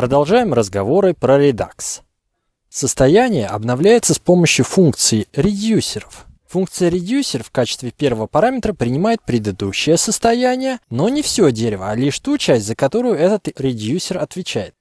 Продолжаем разговоры про Redux. Состояние обновляется с помощью функции редюсеров. Функция reducer в качестве первого параметра принимает предыдущее состояние, но не все дерево, а лишь ту часть, за которую этот редюсер отвечает.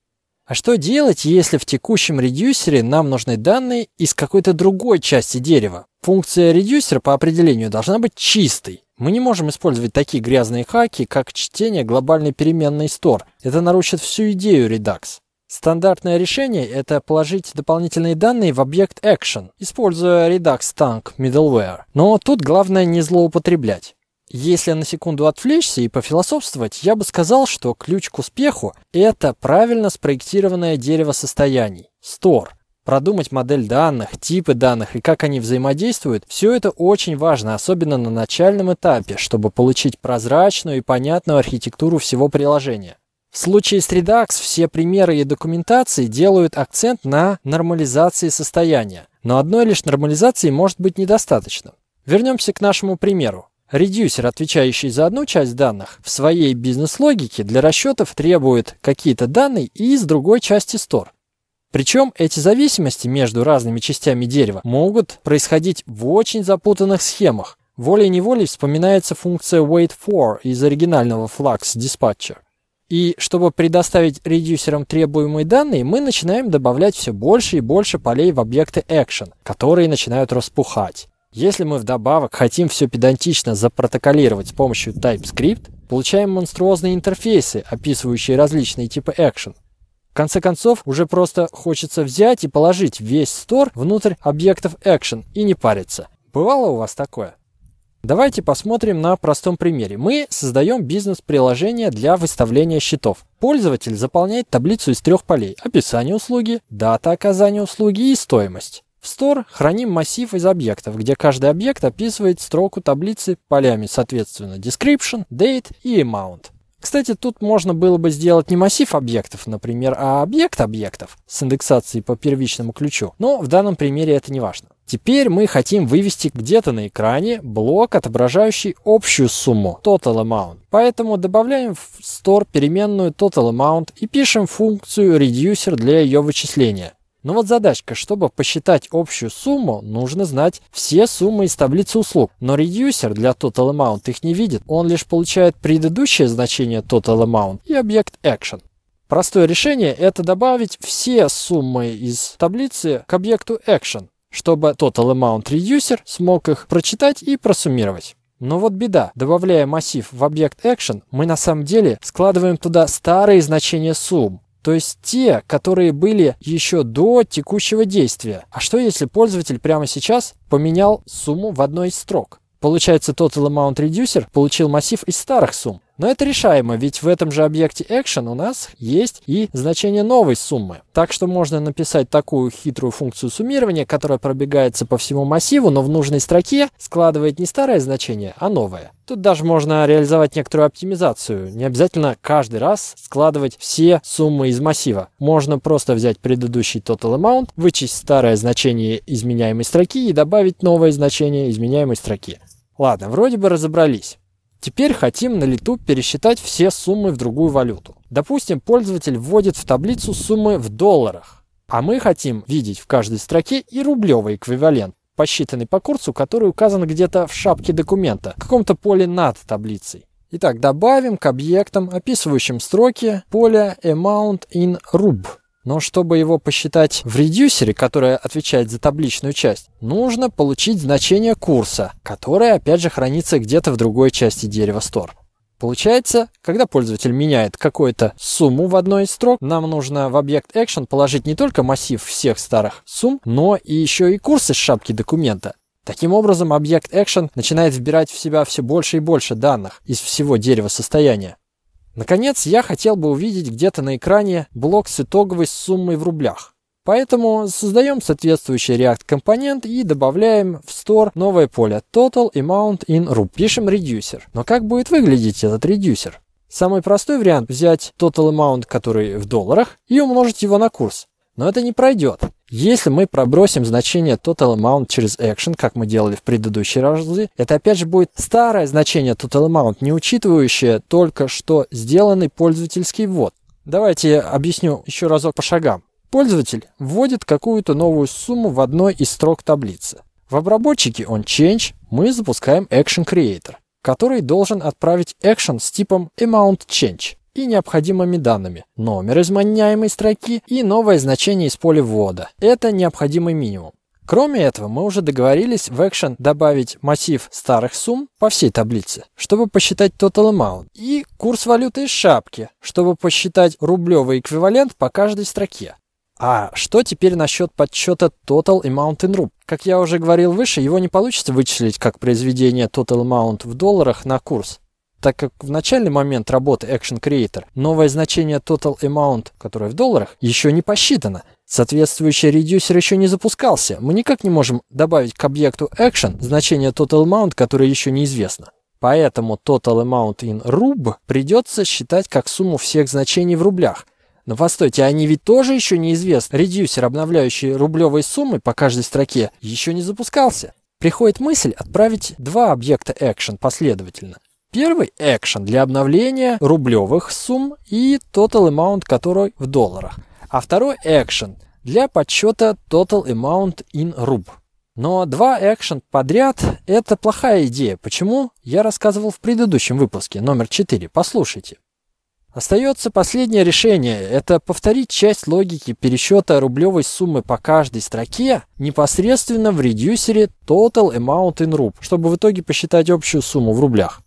А что делать, если в текущем редюсере нам нужны данные из какой-то другой части дерева? Функция reducer по определению должна быть чистой. Мы не можем использовать такие грязные хаки, как чтение глобальной переменной store. Это нарушит всю идею Redux. Стандартное решение – это положить дополнительные данные в объект action, используя Redux Tank Middleware. Но тут главное не злоупотреблять. Если на секунду отвлечься и пофилософствовать, я бы сказал, что ключ к успеху – это правильно спроектированное дерево состояний – Store. Продумать модель данных, типы данных и как они взаимодействуют – все это очень важно, особенно на начальном этапе, чтобы получить прозрачную и понятную архитектуру всего приложения. В случае с Redux все примеры и документации делают акцент на нормализации состояния, но одной лишь нормализации может быть недостаточно. Вернемся к нашему примеру. Редюсер, отвечающий за одну часть данных, в своей бизнес-логике для расчетов требует какие-то данные и из другой части store. Причем эти зависимости между разными частями дерева могут происходить в очень запутанных схемах. Волей-неволей вспоминается функция wait-for из оригинального Flux Dispatcher. И чтобы предоставить редюсерам требуемые данные, мы начинаем добавлять все больше и больше полей в объекты action, которые начинают распухать. Если мы вдобавок хотим все педантично запротоколировать с помощью TypeScript, получаем монструозные интерфейсы, описывающие различные типы action. В конце концов, уже просто хочется взять и положить весь стор внутрь объектов action и не париться. Бывало у вас такое? Давайте посмотрим на простом примере. Мы создаем бизнес-приложение для выставления счетов. Пользователь заполняет таблицу из трех полей – описание услуги, дата оказания услуги и стоимость. В Store храним массив из объектов, где каждый объект описывает строку таблицы полями, соответственно, description, date и amount. Кстати, тут можно было бы сделать не массив объектов, например, а объект объектов с индексацией по первичному ключу, но в данном примере это не важно. Теперь мы хотим вывести где-то на экране блок, отображающий общую сумму total amount. Поэтому добавляем в store переменную total amount и пишем функцию reducer для ее вычисления. Но вот задачка, чтобы посчитать общую сумму, нужно знать все суммы из таблицы услуг. Но редюсер для total amount их не видит, он лишь получает предыдущее значение total amount и объект action. Простое решение – это добавить все суммы из таблицы к объекту action, чтобы total amount reducer смог их прочитать и просуммировать. Но вот беда. Добавляя массив в объект action, мы на самом деле складываем туда старые значения сумм. То есть те, которые были еще до текущего действия. А что если пользователь прямо сейчас поменял сумму в одной из строк? Получается, Total Amount Reducer получил массив из старых сумм. Но это решаемо, ведь в этом же объекте action у нас есть и значение новой суммы. Так что можно написать такую хитрую функцию суммирования, которая пробегается по всему массиву, но в нужной строке складывает не старое значение, а новое. Тут даже можно реализовать некоторую оптимизацию. Не обязательно каждый раз складывать все суммы из массива. Можно просто взять предыдущий total amount, вычесть старое значение изменяемой строки и добавить новое значение изменяемой строки. Ладно, вроде бы разобрались. Теперь хотим на лету пересчитать все суммы в другую валюту. Допустим, пользователь вводит в таблицу суммы в долларах, а мы хотим видеть в каждой строке и рублевый эквивалент, посчитанный по курсу, который указан где-то в шапке документа, в каком-то поле над таблицей. Итак, добавим к объектам, описывающим строки, поле amount in rub. Но чтобы его посчитать в редюсере, который отвечает за табличную часть, нужно получить значение курса, которое опять же хранится где-то в другой части дерева store. Получается, когда пользователь меняет какую-то сумму в одной из строк, нам нужно в объект action положить не только массив всех старых сумм, но и еще и курс из шапки документа. Таким образом, объект action начинает вбирать в себя все больше и больше данных из всего дерева состояния. Наконец, я хотел бы увидеть где-то на экране блок с итоговой суммой в рублях. Поэтому создаем соответствующий React компонент и добавляем в store новое поле Total Amount in Rub. Пишем Reducer. Но как будет выглядеть этот Reducer? Самый простой вариант взять Total Amount, который в долларах, и умножить его на курс. Но это не пройдет. Если мы пробросим значение total amount через action, как мы делали в предыдущие разы, это опять же будет старое значение total amount, не учитывающее только что сделанный пользовательский ввод. Давайте объясню еще разок по шагам. Пользователь вводит какую-то новую сумму в одной из строк таблицы. В обработчике onChange мы запускаем Action Creator, который должен отправить action с типом AmountChange и необходимыми данными. Номер изменяемой строки и новое значение из поля ввода. Это необходимый минимум. Кроме этого, мы уже договорились в Action добавить массив старых сумм по всей таблице, чтобы посчитать total amount, и курс валюты из шапки, чтобы посчитать рублевый эквивалент по каждой строке. А что теперь насчет подсчета Total Amount in Rub? Как я уже говорил выше, его не получится вычислить как произведение Total Amount в долларах на курс, так как в начальный момент работы Action Creator новое значение Total Amount, которое в долларах, еще не посчитано. Соответствующий редюсер еще не запускался. Мы никак не можем добавить к объекту Action значение Total Amount, которое еще неизвестно. Поэтому Total Amount in Rub придется считать как сумму всех значений в рублях – но постойте, они ведь тоже еще неизвестны. Редюсер, обновляющий рублевые суммы по каждой строке, еще не запускался. Приходит мысль отправить два объекта action последовательно. Первый action для обновления рублевых сумм и total amount, который в долларах. А второй action для подсчета total amount in rub. Но два action подряд – это плохая идея. Почему? Я рассказывал в предыдущем выпуске, номер 4. Послушайте. Остается последнее решение – это повторить часть логики пересчета рублевой суммы по каждой строке непосредственно в редюсере Total Amount in Rub, чтобы в итоге посчитать общую сумму в рублях.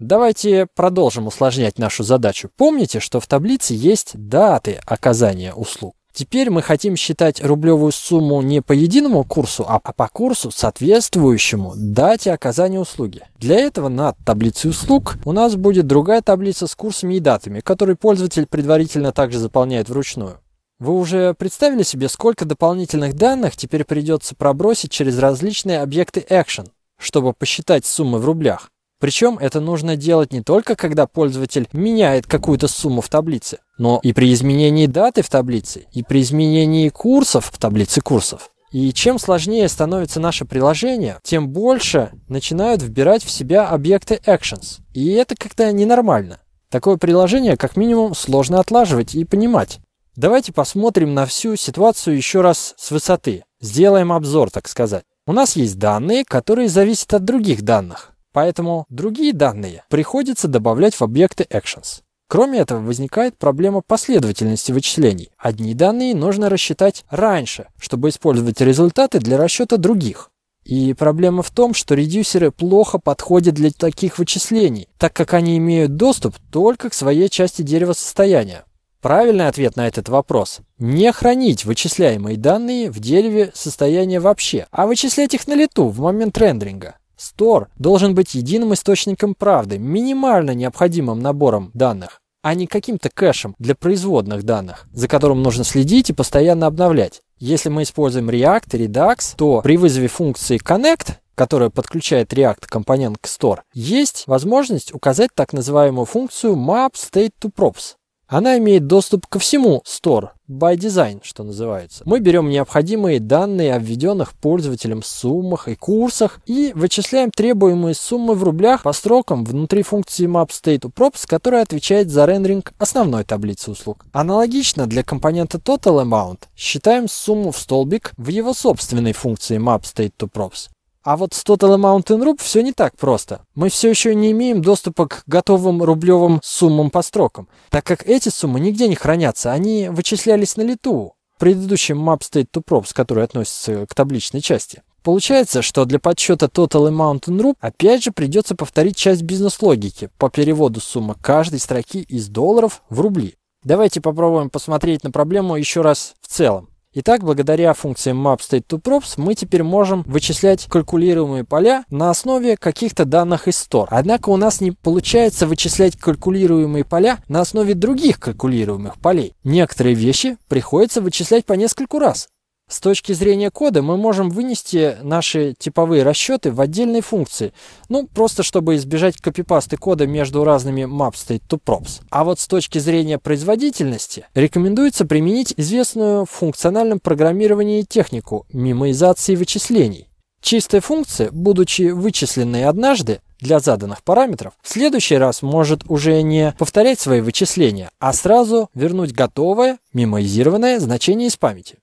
Давайте продолжим усложнять нашу задачу. Помните, что в таблице есть даты оказания услуг. Теперь мы хотим считать рублевую сумму не по единому курсу, а по курсу, соответствующему дате оказания услуги. Для этого над таблицей услуг у нас будет другая таблица с курсами и датами, которые пользователь предварительно также заполняет вручную. Вы уже представили себе, сколько дополнительных данных теперь придется пробросить через различные объекты Action, чтобы посчитать суммы в рублях? Причем это нужно делать не только когда пользователь меняет какую-то сумму в таблице, но и при изменении даты в таблице, и при изменении курсов в таблице курсов. И чем сложнее становится наше приложение, тем больше начинают вбирать в себя объекты actions. И это как-то ненормально. Такое приложение как минимум сложно отлаживать и понимать. Давайте посмотрим на всю ситуацию еще раз с высоты. Сделаем обзор, так сказать. У нас есть данные, которые зависят от других данных. Поэтому другие данные приходится добавлять в объекты actions. Кроме этого, возникает проблема последовательности вычислений. Одни данные нужно рассчитать раньше, чтобы использовать результаты для расчета других. И проблема в том, что редюсеры плохо подходят для таких вычислений, так как они имеют доступ только к своей части дерева состояния. Правильный ответ на этот вопрос – не хранить вычисляемые данные в дереве состояния вообще, а вычислять их на лету в момент рендеринга. Store должен быть единым источником правды, минимально необходимым набором данных, а не каким-то кэшем для производных данных, за которым нужно следить и постоянно обновлять. Если мы используем React и Redux, то при вызове функции Connect, которая подключает React компонент к Store, есть возможность указать так называемую функцию Map State to Props. Она имеет доступ ко всему Store, by design, что называется. Мы берем необходимые данные о введенных пользователем суммах и курсах и вычисляем требуемые суммы в рублях по строкам внутри функции MapStateUprops, которая отвечает за рендеринг основной таблицы услуг. Аналогично для компонента TotalAmount считаем сумму в столбик в его собственной функции MapStateUprops. А вот с Total in Rub все не так просто. Мы все еще не имеем доступа к готовым рублевым суммам по строкам, так как эти суммы нигде не хранятся, они вычислялись на лету в предыдущем Map State to Props, который относится к табличной части. Получается, что для подсчета Total Amount in Rub опять же придется повторить часть бизнес-логики по переводу суммы каждой строки из долларов в рубли. Давайте попробуем посмотреть на проблему еще раз в целом. Итак, благодаря функциям MapStateToProps мы теперь можем вычислять калькулируемые поля на основе каких-то данных из Store. Однако у нас не получается вычислять калькулируемые поля на основе других калькулируемых полей. Некоторые вещи приходится вычислять по нескольку раз. С точки зрения кода мы можем вынести наши типовые расчеты в отдельные функции, ну, просто чтобы избежать копипасты кода между разными mapState2props. А вот с точки зрения производительности рекомендуется применить известную в функциональном программировании технику мимоизации вычислений. Чистая функция, будучи вычисленной однажды, для заданных параметров, в следующий раз может уже не повторять свои вычисления, а сразу вернуть готовое, мемоизированное значение из памяти.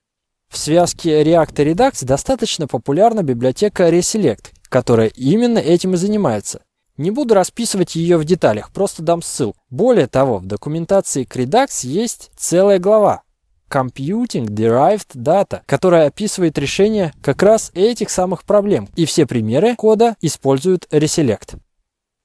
В связке React и Redux достаточно популярна библиотека Reselect, которая именно этим и занимается. Не буду расписывать ее в деталях, просто дам ссылку. Более того, в документации к Redux есть целая глава Computing Derived Data, которая описывает решение как раз этих самых проблем, и все примеры кода используют Reselect.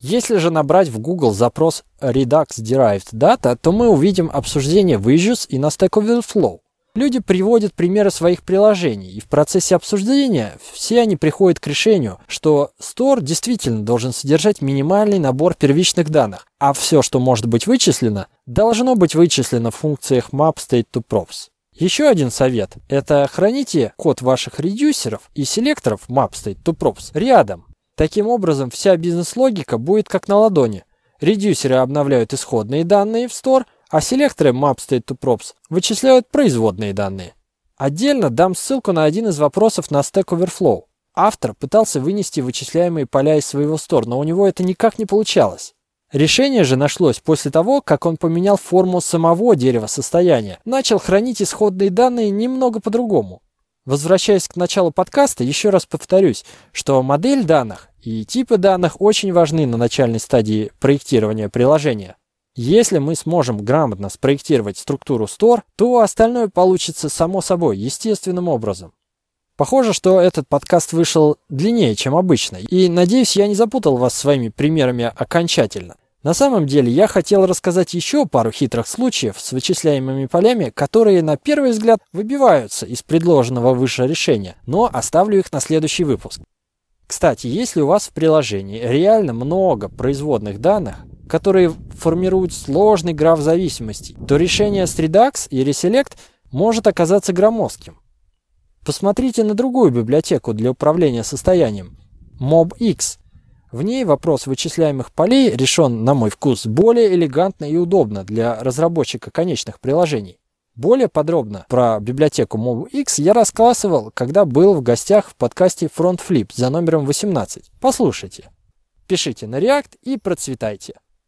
Если же набрать в Google запрос Redux Derived Data, то мы увидим обсуждение в Issues и на Stack Overflow. Люди приводят примеры своих приложений, и в процессе обсуждения все они приходят к решению, что Store действительно должен содержать минимальный набор первичных данных, а все, что может быть вычислено, должно быть вычислено в функциях mapState2props. Еще один совет – это храните код ваших редюсеров и селекторов mapState2props рядом. Таким образом, вся бизнес-логика будет как на ладони. Редюсеры обновляют исходные данные в Store – а селекторы mapState2props вычисляют производные данные. Отдельно дам ссылку на один из вопросов на Stack Overflow. Автор пытался вынести вычисляемые поля из своего стор, но у него это никак не получалось. Решение же нашлось после того, как он поменял форму самого дерева состояния, начал хранить исходные данные немного по-другому. Возвращаясь к началу подкаста, еще раз повторюсь, что модель данных и типы данных очень важны на начальной стадии проектирования приложения. Если мы сможем грамотно спроектировать структуру Store, то остальное получится само собой, естественным образом. Похоже, что этот подкаст вышел длиннее, чем обычно, и надеюсь, я не запутал вас своими примерами окончательно. На самом деле, я хотел рассказать еще пару хитрых случаев с вычисляемыми полями, которые на первый взгляд выбиваются из предложенного выше решения, но оставлю их на следующий выпуск. Кстати, если у вас в приложении реально много производных данных, которые формируют сложный граф зависимостей, то решение с Redux и Reselect может оказаться громоздким. Посмотрите на другую библиотеку для управления состоянием – MobX. В ней вопрос вычисляемых полей решен, на мой вкус, более элегантно и удобно для разработчика конечных приложений. Более подробно про библиотеку MobX я рассказывал, когда был в гостях в подкасте Front Flip за номером 18. Послушайте. Пишите на React и процветайте.